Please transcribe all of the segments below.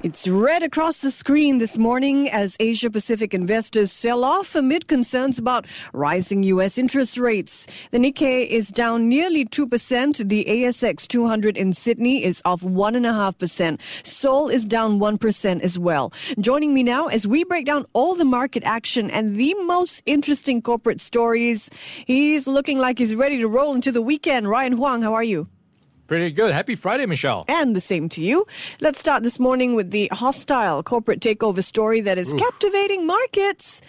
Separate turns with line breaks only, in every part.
It's red across the screen this morning as Asia Pacific investors sell off amid concerns about rising U.S. interest rates. The Nikkei is down nearly 2%. The ASX 200 in Sydney is off 1.5%. Seoul is down 1% as well. Joining me now as we break down all the market action and the most interesting corporate stories. He's looking like he's ready to roll into the weekend. Ryan Huang, how are you?
Pretty good. Happy Friday, Michelle.
And the same to you. Let's start this morning with the hostile corporate takeover story that is Oof. captivating markets.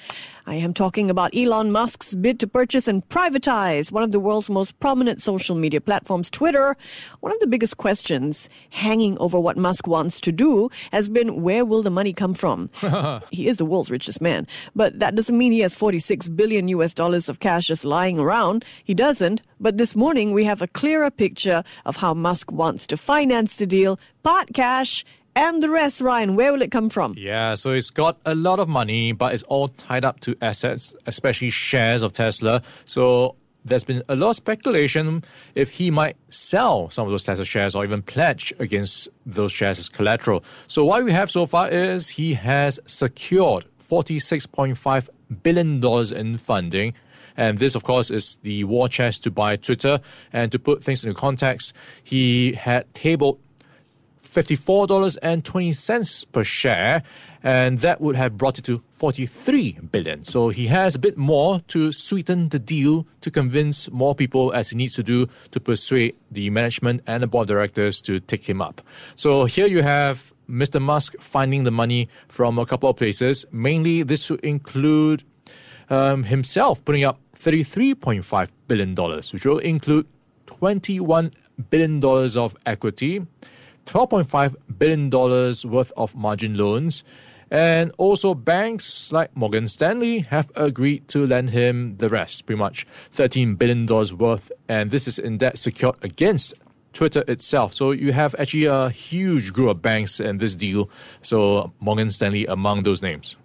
I am talking about Elon Musk's bid to purchase and privatize one of the world's most prominent social media platforms, Twitter. One of the biggest questions hanging over what Musk wants to do has been where will the money come from? he is the world's richest man, but that doesn't mean he has 46 billion US dollars of cash just lying around. He doesn't. But this morning we have a clearer picture of how Musk wants to finance the deal, part cash and the rest, Ryan, where will it come from?
Yeah, so it's got a lot of money, but it's all tied up to assets, especially shares of Tesla. So there's been a lot of speculation if he might sell some of those Tesla shares or even pledge against those shares as collateral. So what we have so far is he has secured $46.5 billion in funding. And this, of course, is the war chest to buy Twitter. And to put things into context, he had tabled $54.20 per share, and that would have brought it to 43 billion. So he has a bit more to sweeten the deal to convince more people as he needs to do to persuade the management and the board of directors to take him up. So here you have Mr. Musk finding the money from a couple of places. Mainly this would include um, himself putting up $33.5 billion, which will include $21 billion of equity, $12.5 billion worth of margin loans. And also, banks like Morgan Stanley have agreed to lend him the rest, pretty much $13 billion worth. And this is in debt secured against Twitter itself. So you have actually a huge group of banks in this deal. So Morgan Stanley among those names.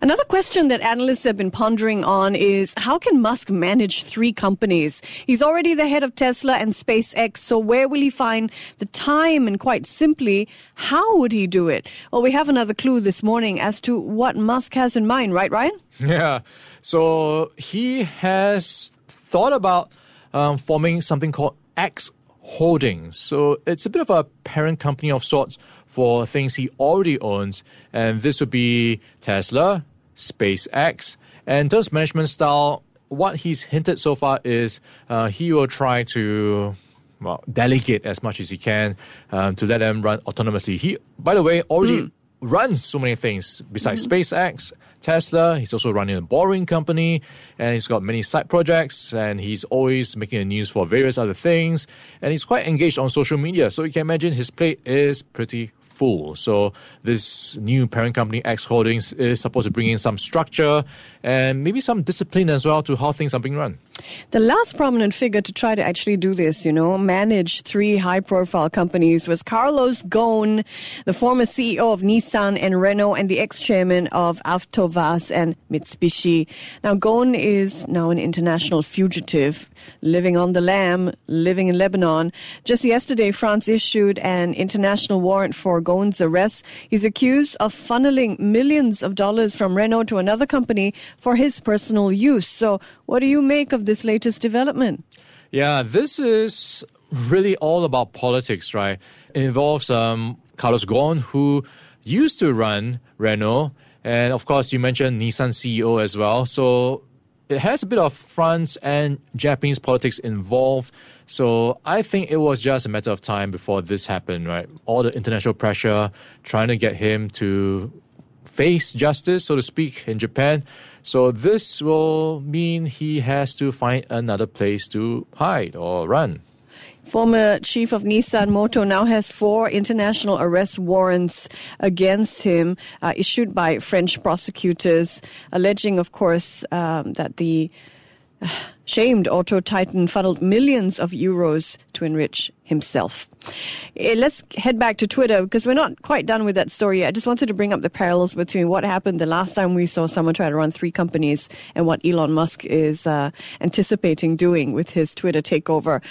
Another question that analysts have been pondering on is how can Musk manage three companies? He's already the head of Tesla and SpaceX, so where will he find the time? And quite simply, how would he do it? Well, we have another clue this morning as to what Musk has in mind, right, Ryan?
Yeah. So he has thought about um, forming something called X Holdings. So it's a bit of a parent company of sorts for things he already owns, and this would be Tesla, SpaceX, and those management style. What he's hinted so far is uh, he will try to well, delegate as much as he can um, to let them run autonomously. He, by the way, already mm. runs so many things besides mm. SpaceX, Tesla. He's also running a boring company, and he's got many side projects, and he's always making the news for various other things, and he's quite engaged on social media. So you can imagine his plate is pretty full. So this new parent company, X Holdings, is supposed to bring in some structure and maybe some discipline as well to how things are being run.
The last prominent figure to try to actually do this, you know, manage three high profile companies was Carlos Ghosn, the former CEO of Nissan and Renault and the ex chairman of Avtovaz and Mitsubishi. Now, Ghosn is now an international fugitive living on the lam, living in Lebanon. Just yesterday, France issued an international warrant for Ghosn's arrest. He's accused of funneling millions of dollars from Renault to another company for his personal use. So, what do you make of this latest development?
Yeah, this is really all about politics, right? It involves um, Carlos Ghosn, who used to run Renault, and of course, you mentioned Nissan CEO as well. So it has a bit of France and Japanese politics involved. So I think it was just a matter of time before this happened, right? All the international pressure trying to get him to face justice, so to speak, in Japan. So this will mean he has to find another place to hide or run.
Former chief of Nissan Motor now has four international arrest warrants against him, uh, issued by French prosecutors, alleging, of course, um, that the shamed auto titan funneled millions of euros to enrich himself. Eh, let's head back to Twitter because we're not quite done with that story. I just wanted to bring up the parallels between what happened the last time we saw someone try to run three companies and what Elon Musk is uh, anticipating doing with his Twitter takeover.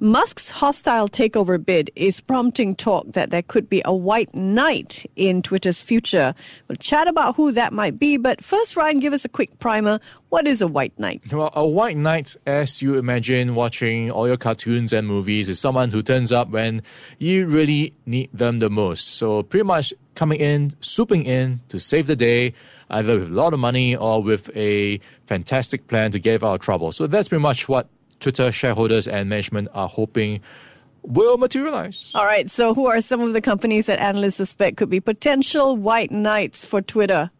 Musk's hostile takeover bid is prompting talk that there could be a white knight in Twitter's future. We'll chat about who that might be, but first, Ryan, give us a quick primer. What is a white knight?
Well, a white knight, as you imagine watching all your cartoons and movies, is someone who turns up when you really need them the most. So, pretty much coming in, swooping in to save the day, either with a lot of money or with a fantastic plan to get out of trouble. So, that's pretty much what Twitter shareholders and management are hoping will materialize.
All right. So, who are some of the companies that analysts suspect could be potential white knights for Twitter?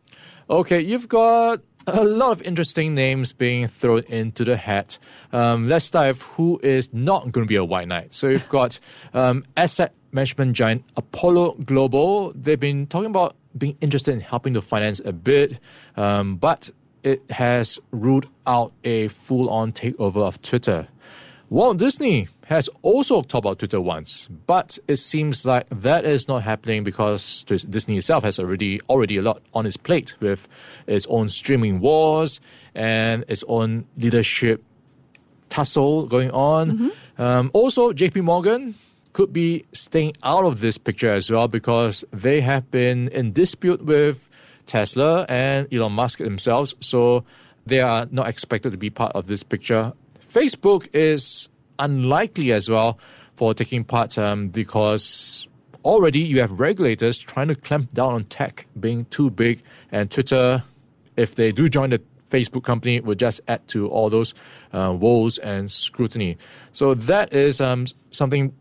Okay, you've got a lot of interesting names being thrown into the hat. Um, let's start with who is not going to be a white knight. So, you've got um, asset management giant Apollo Global. They've been talking about being interested in helping to finance a bit, um, but it has ruled out a full on takeover of Twitter. Walt Disney has also talked about Twitter once, but it seems like that is not happening because Disney itself has already already a lot on its plate with its own streaming wars and its own leadership tussle going on. Mm-hmm. Um, also, JP Morgan could be staying out of this picture as well because they have been in dispute with Tesla and Elon Musk themselves, so they are not expected to be part of this picture. Facebook is unlikely as well for taking part um, because already you have regulators trying to clamp down on tech being too big, and Twitter, if they do join the Facebook company, will just add to all those uh, woes and scrutiny. So that is um, something,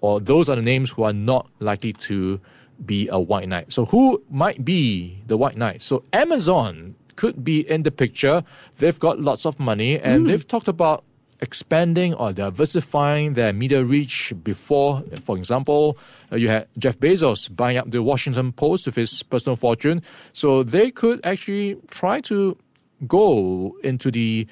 or those are the names who are not likely to be a white knight. So, who might be the white knight? So, Amazon could be in the picture. They've got lots of money and mm. they've talked about expanding or diversifying their media reach before. For example, uh, you had Jeff Bezos buying up the Washington Post with his personal fortune. So, they could actually try to go into the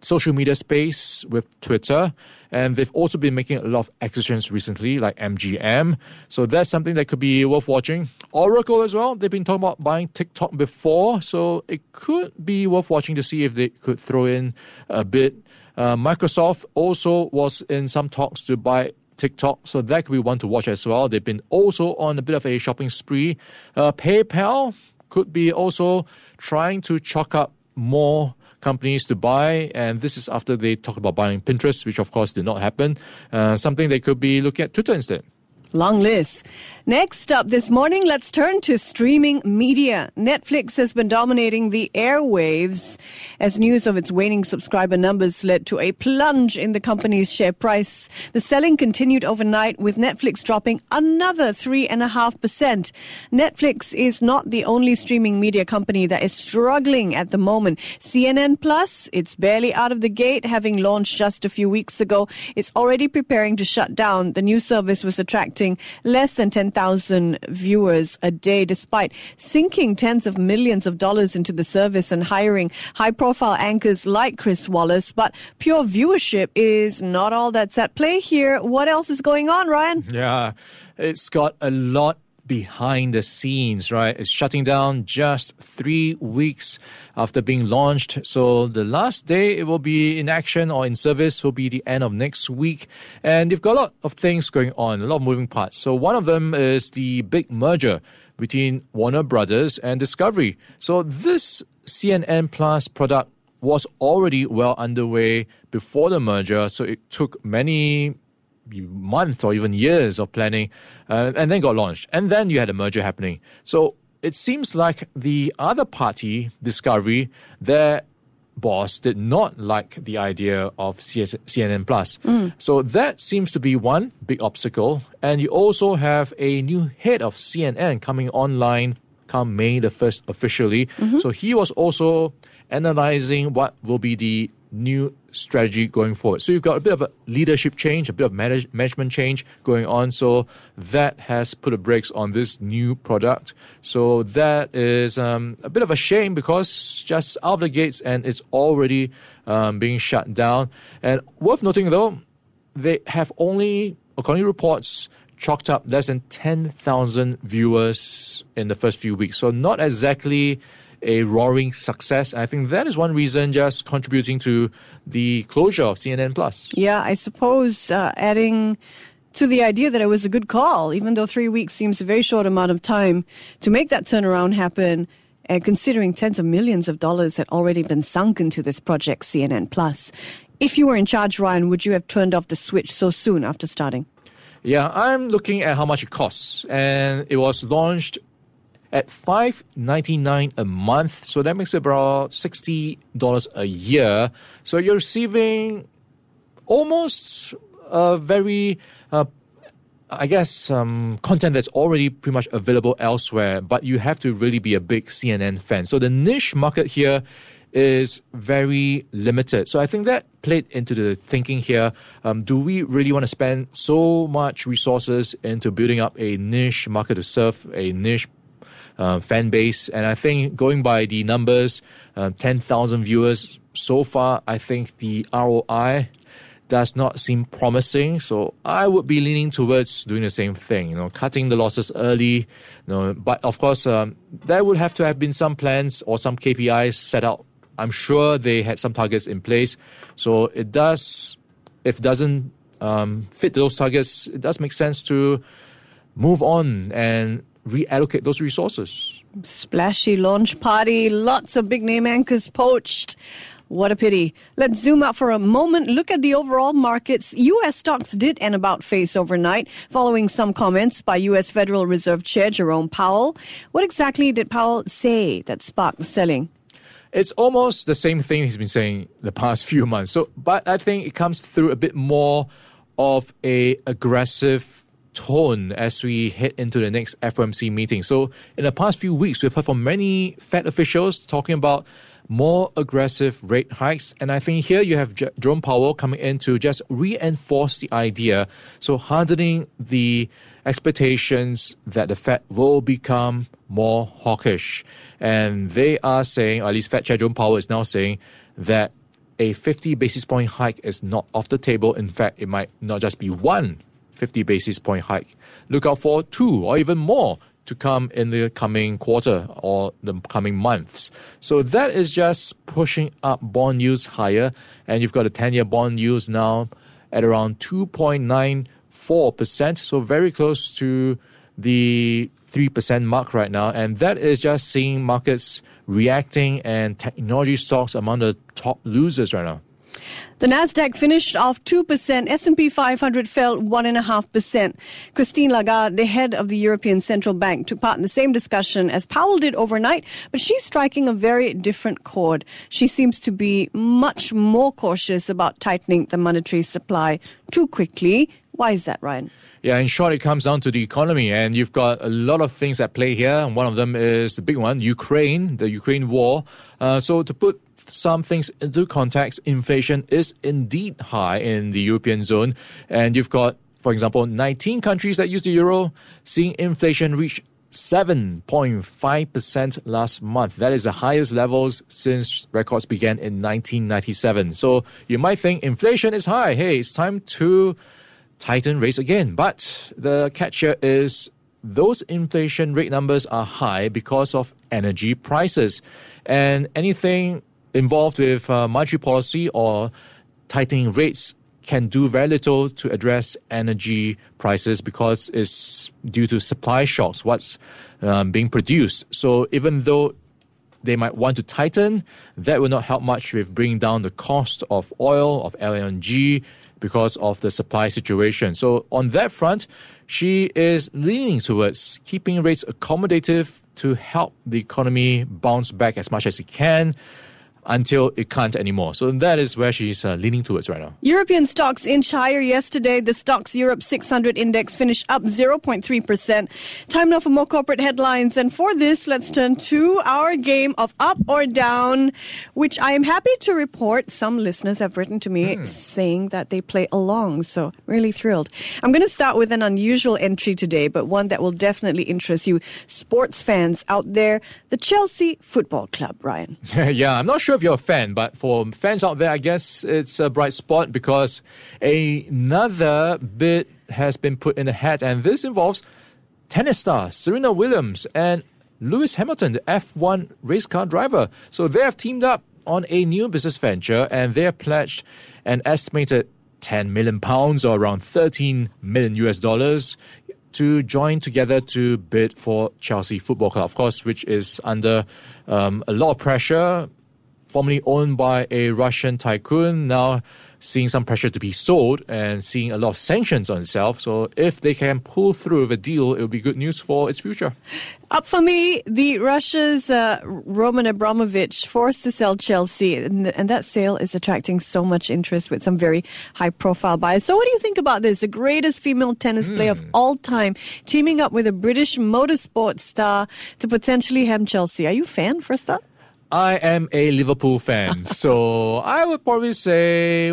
social media space with Twitter. And they've also been making a lot of acquisitions recently, like MGM. So that's something that could be worth watching. Oracle as well. They've been talking about buying TikTok before. So it could be worth watching to see if they could throw in a bit. Uh, Microsoft also was in some talks to buy TikTok, so that could be one to watch as well. They've been also on a bit of a shopping spree. Uh, PayPal could be also trying to chalk up more companies to buy. And this is after they talked about buying Pinterest, which of course did not happen. Uh, something they could be looking at Twitter instead.
Long list. Next up this morning, let's turn to streaming media. Netflix has been dominating the airwaves as news of its waning subscriber numbers led to a plunge in the company's share price. The selling continued overnight with Netflix dropping another 3.5%. Netflix is not the only streaming media company that is struggling at the moment. CNN Plus, it's barely out of the gate, having launched just a few weeks ago. is already preparing to shut down. The new service was attracting less than 10,000 viewers a day, despite sinking tens of millions of dollars into the service and hiring high profile anchors like Chris Wallace. But pure viewership is not all that's at play here. What else is going on, Ryan?
Yeah, it's got a lot behind the scenes, right? It's shutting down just three weeks after being launched. So the last day it will be in action or in service will be the end of next week. And they've got a lot of things going on, a lot of moving parts. So one of them is the big merger between Warner Brothers and Discovery. So this CNN Plus product was already well underway before the merger. So it took many months or even years of planning, uh, and then got launched. And then you had a merger happening. So it seems like the other party, Discovery, their boss did not like the idea of CS- CNN Plus. Mm. So that seems to be one big obstacle. And you also have a new head of CNN coming online come May the 1st officially. Mm-hmm. So he was also analyzing what will be the new strategy going forward. So you've got a bit of a leadership change, a bit of manage- management change going on. So that has put a brakes on this new product. So that is um, a bit of a shame because just out of the gates and it's already um, being shut down. And worth noting though, they have only, according to reports, chalked up less than 10,000 viewers in the first few weeks. So not exactly a roaring success. I think that is one reason just contributing to the closure of CNN Plus.
Yeah, I suppose uh, adding to the idea that it was a good call, even though three weeks seems a very short amount of time to make that turnaround happen. And considering tens of millions of dollars had already been sunk into this project, CNN Plus. If you were in charge, Ryan, would you have turned off the switch so soon after starting?
Yeah, I'm looking at how much it costs, and it was launched at five ninety nine a month. So that makes it about sixty dollars a year. So you're receiving almost a very uh, I guess um, content that's already pretty much available elsewhere, but you have to really be a big CNN fan. So the niche market here is very limited. So I think that played into the thinking here. Um, do we really want to spend so much resources into building up a niche market to serve a niche uh, fan base. And I think going by the numbers, uh, 10,000 viewers so far, I think the ROI does not seem promising. So I would be leaning towards doing the same thing, you know, cutting the losses early. You know, but of course, um, there would have to have been some plans or some KPIs set out. I'm sure they had some targets in place. So it does, if it doesn't um, fit those targets, it does make sense to move on and reallocate those resources.
Splashy launch party, lots of big name anchors poached. What a pity. Let's zoom out for a moment. Look at the overall markets. U.S. stocks did an about face overnight, following some comments by U.S. Federal Reserve Chair Jerome Powell. What exactly did Powell say that sparked the selling?
It's almost the same thing he's been saying the past few months. So, but I think it comes through a bit more of a aggressive tone as we head into the next FOMC meeting. So, in the past few weeks, we've heard from many Fed officials talking about more aggressive rate hikes. And I think here you have J- Jerome Powell coming in to just reinforce the idea. So, hardening the expectations that the Fed will become more hawkish. And they are saying, or at least Fed Chair Jerome Powell is now saying, that a 50 basis point hike is not off the table. In fact, it might not just be one 50 basis point hike. Look out for two or even more to come in the coming quarter or the coming months. So that is just pushing up bond yields higher. And you've got a 10 year bond yields now at around 2.94%. So very close to the 3% mark right now. And that is just seeing markets reacting and technology stocks among the top losers right now.
The Nasdaq finished off 2%. S&P 500 fell 1.5%. Christine Lagarde, the head of the European Central Bank, took part in the same discussion as Powell did overnight, but she's striking a very different chord. She seems to be much more cautious about tightening the monetary supply too quickly. Why is that, Ryan?
Yeah, in short, it comes down to the economy, and you've got a lot of things at play here. And one of them is the big one, Ukraine, the Ukraine war. Uh, so to put some things into context, inflation is indeed high in the European zone, and you've got, for example, 19 countries that use the euro seeing inflation reach 7.5% last month. That is the highest levels since records began in 1997. So you might think inflation is high. Hey, it's time to tighten rates again. But the catch here is those inflation rate numbers are high because of energy prices. And anything involved with uh, monetary policy or tightening rates can do very little to address energy prices because it's due to supply shocks, what's um, being produced. So even though they might want to tighten, that will not help much with bringing down the cost of oil, of LNG, because of the supply situation. So on that front, she is leaning towards keeping rates accommodative to help the economy bounce back as much as it can. Until it can't anymore. So that is where she's uh, leaning towards right now.
European stocks inch higher yesterday. The Stoxx Europe 600 index finished up 0.3%. Time now for more corporate headlines. And for this, let's turn to our game of up or down, which I am happy to report some listeners have written to me saying that they play along. So really thrilled. I'm going to start with an unusual entry today, but one that will definitely interest you sports fans out there. The Chelsea Football Club, Ryan.
yeah, I'm not sure if you're a fan, but for fans out there, I guess it's a bright spot because another bid has been put in the hat, and this involves tennis star Serena Williams and Lewis Hamilton, the F1 race car driver. So they have teamed up on a new business venture, and they have pledged an estimated 10 million pounds or around 13 million US dollars to join together to bid for Chelsea Football Club, of course, which is under um, a lot of pressure. Formerly owned by a Russian tycoon, now seeing some pressure to be sold and seeing a lot of sanctions on itself. So, if they can pull through with a deal, it will be good news for its future.
Up for me, the Russia's uh, Roman Abramovich forced to sell Chelsea, and, and, that sale is attracting so much interest with some very high-profile buyers. So, what do you think about this? The greatest female tennis mm. player of all time teaming up with a British motorsport star to potentially hem Chelsea. Are you a fan? First up.
I am a Liverpool fan, so I would probably say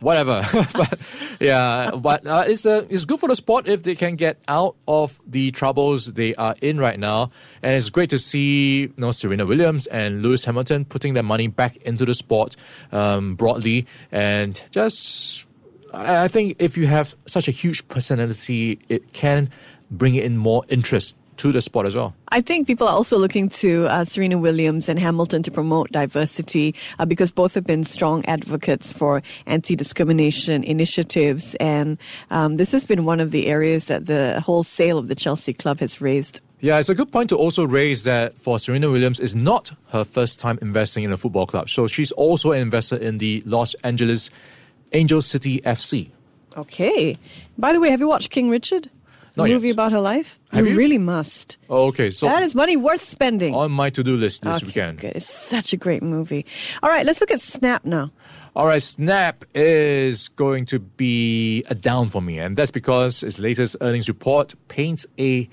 whatever. but yeah, but uh, it's uh, it's good for the sport if they can get out of the troubles they are in right now, and it's great to see you know Serena Williams and Lewis Hamilton putting their money back into the sport um, broadly, and just I think if you have such a huge personality, it can bring in more interest to the sport as well.
I think people are also looking to uh, Serena Williams and Hamilton to promote diversity uh, because both have been strong advocates for anti discrimination initiatives. And um, this has been one of the areas that the whole sale of the Chelsea club has raised.
Yeah, it's a good point to also raise that for Serena Williams is not her first time investing in a football club. So she's also an investor in the Los Angeles Angel City FC.
Okay. By the way, have you watched King Richard?
Not
movie
yet.
about her life?
Have you?
really must.
Oh, okay, so
that is money worth spending.
on my to-do list this
okay,
weekend.
Good. It's such a great movie. All right, let's look at Snap now.
All right, Snap is going to be a down for me, and that's because its latest earnings report paints a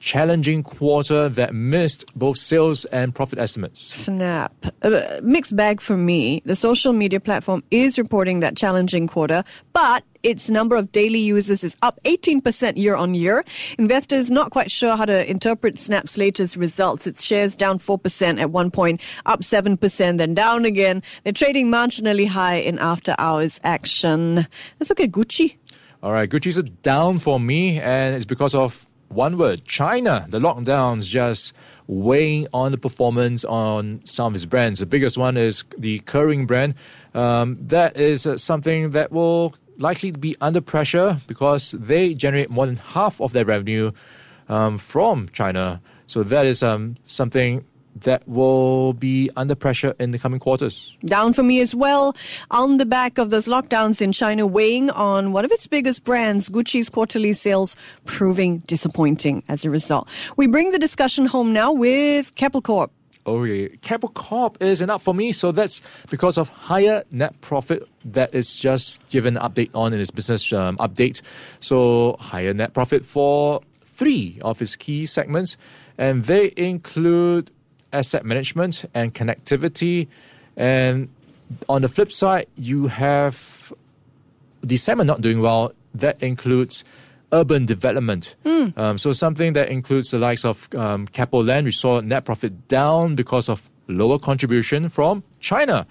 challenging quarter that missed both sales and profit estimates.
Snap. Uh, mixed bag for me. The social media platform is reporting that challenging quarter, but its number of daily users is up 18% year on year. Investors not quite sure how to interpret Snap's latest results. Its shares down 4% at one point, up 7%, then down again. They're trading marginally high in after hours action. Let's look at Gucci.
All right, Gucci's a down for me, and it's because of one word China. The lockdowns just weighing on the performance on some of its brands. The biggest one is the Kering brand. Um, that is uh, something that will likely be under pressure because they generate more than half of their revenue um, from China. So that is um, something that will be under pressure in the coming quarters.
Down for me as well. On the back of those lockdowns in China weighing on one of its biggest brands, Gucci's quarterly sales proving disappointing as a result. We bring the discussion home now with Keppel Corp.
Okay, Keppel Corp is an up for me, so that's because of higher net profit that is just given an update on in its business um, update. So higher net profit for three of its key segments, and they include asset management and connectivity. And on the flip side, you have the segment not doing well. That includes urban development.
Mm.
Um, so something that includes the likes of um, Keppel Land. We saw net profit down because of lower contribution from China,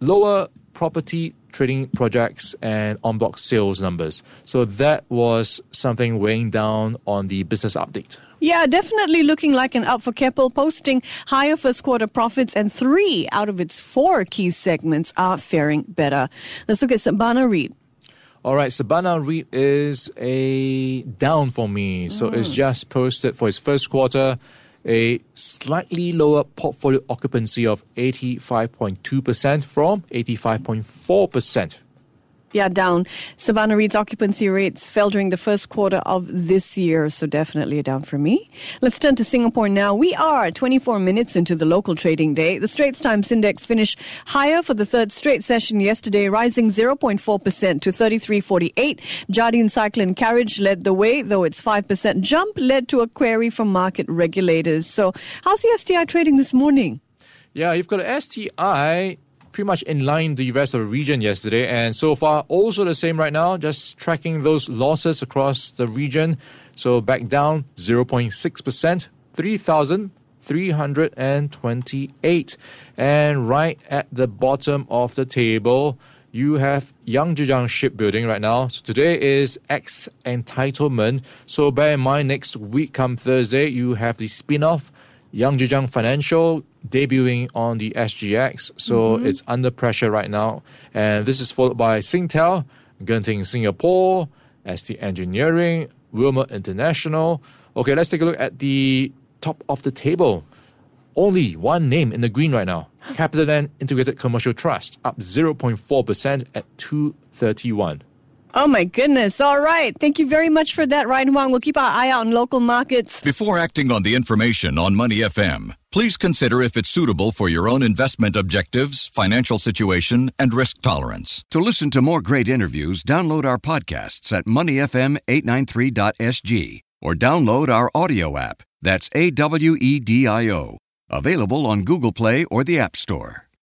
lower property trading projects and on block sales numbers. So that was something weighing down on the business update.
Yeah, definitely looking like an up for Keppel, posting higher first quarter profits, and three out of its four key segments are faring better. Let's look at Sabana REIT.
All right, Sabana REIT is a down for me. So it's mm. just posted for its first quarter a slightly lower portfolio occupancy of 85.2% from 85.4%.
Yeah, down. Sabana REIT's occupancy rates fell during the first quarter of this year, so definitely down for me. Let's turn to Singapore now. We are 24 minutes into the local trading day. The Straits Times Index finished higher for the third straight session yesterday, rising 0.4% to 33.48. Jardine Cycle & Carriage led the way, though its 5% jump led to a query from market regulators. So, how's the STI trading this morning?
Yeah, you've got STI pretty much in line the rest of the region yesterday, and so far also the same right now. Just tracking those losses across the region. So back down 0.6%, 3,328. And right at the bottom of the table, you have Yangzijiang Shipbuilding right now. So today is X entitlement. So bear in mind, next week, come Thursday, you have the spin off Yangzijiang Financial debuting on the SGX. So mm-hmm. it's under pressure right now. And this is followed by Singtel, Genting Singapore, ST Engineering, Wilmar International. Okay, let's take a look at the top of the table. Only one name in the green right now. CapitaLand Integrated Commercial Trust up 0.4% at 231.
Oh my goodness. All right. Thank you very much for that, Ryan Huang. We'll keep our eye out on local markets.
Before acting on the information on Money FM, please consider if it's suitable for your own investment objectives, financial situation, and risk tolerance. To listen to more great interviews, download our podcasts at moneyfm893.sg or download our audio app. That's A W E D I O. Available on Google Play or the App Store.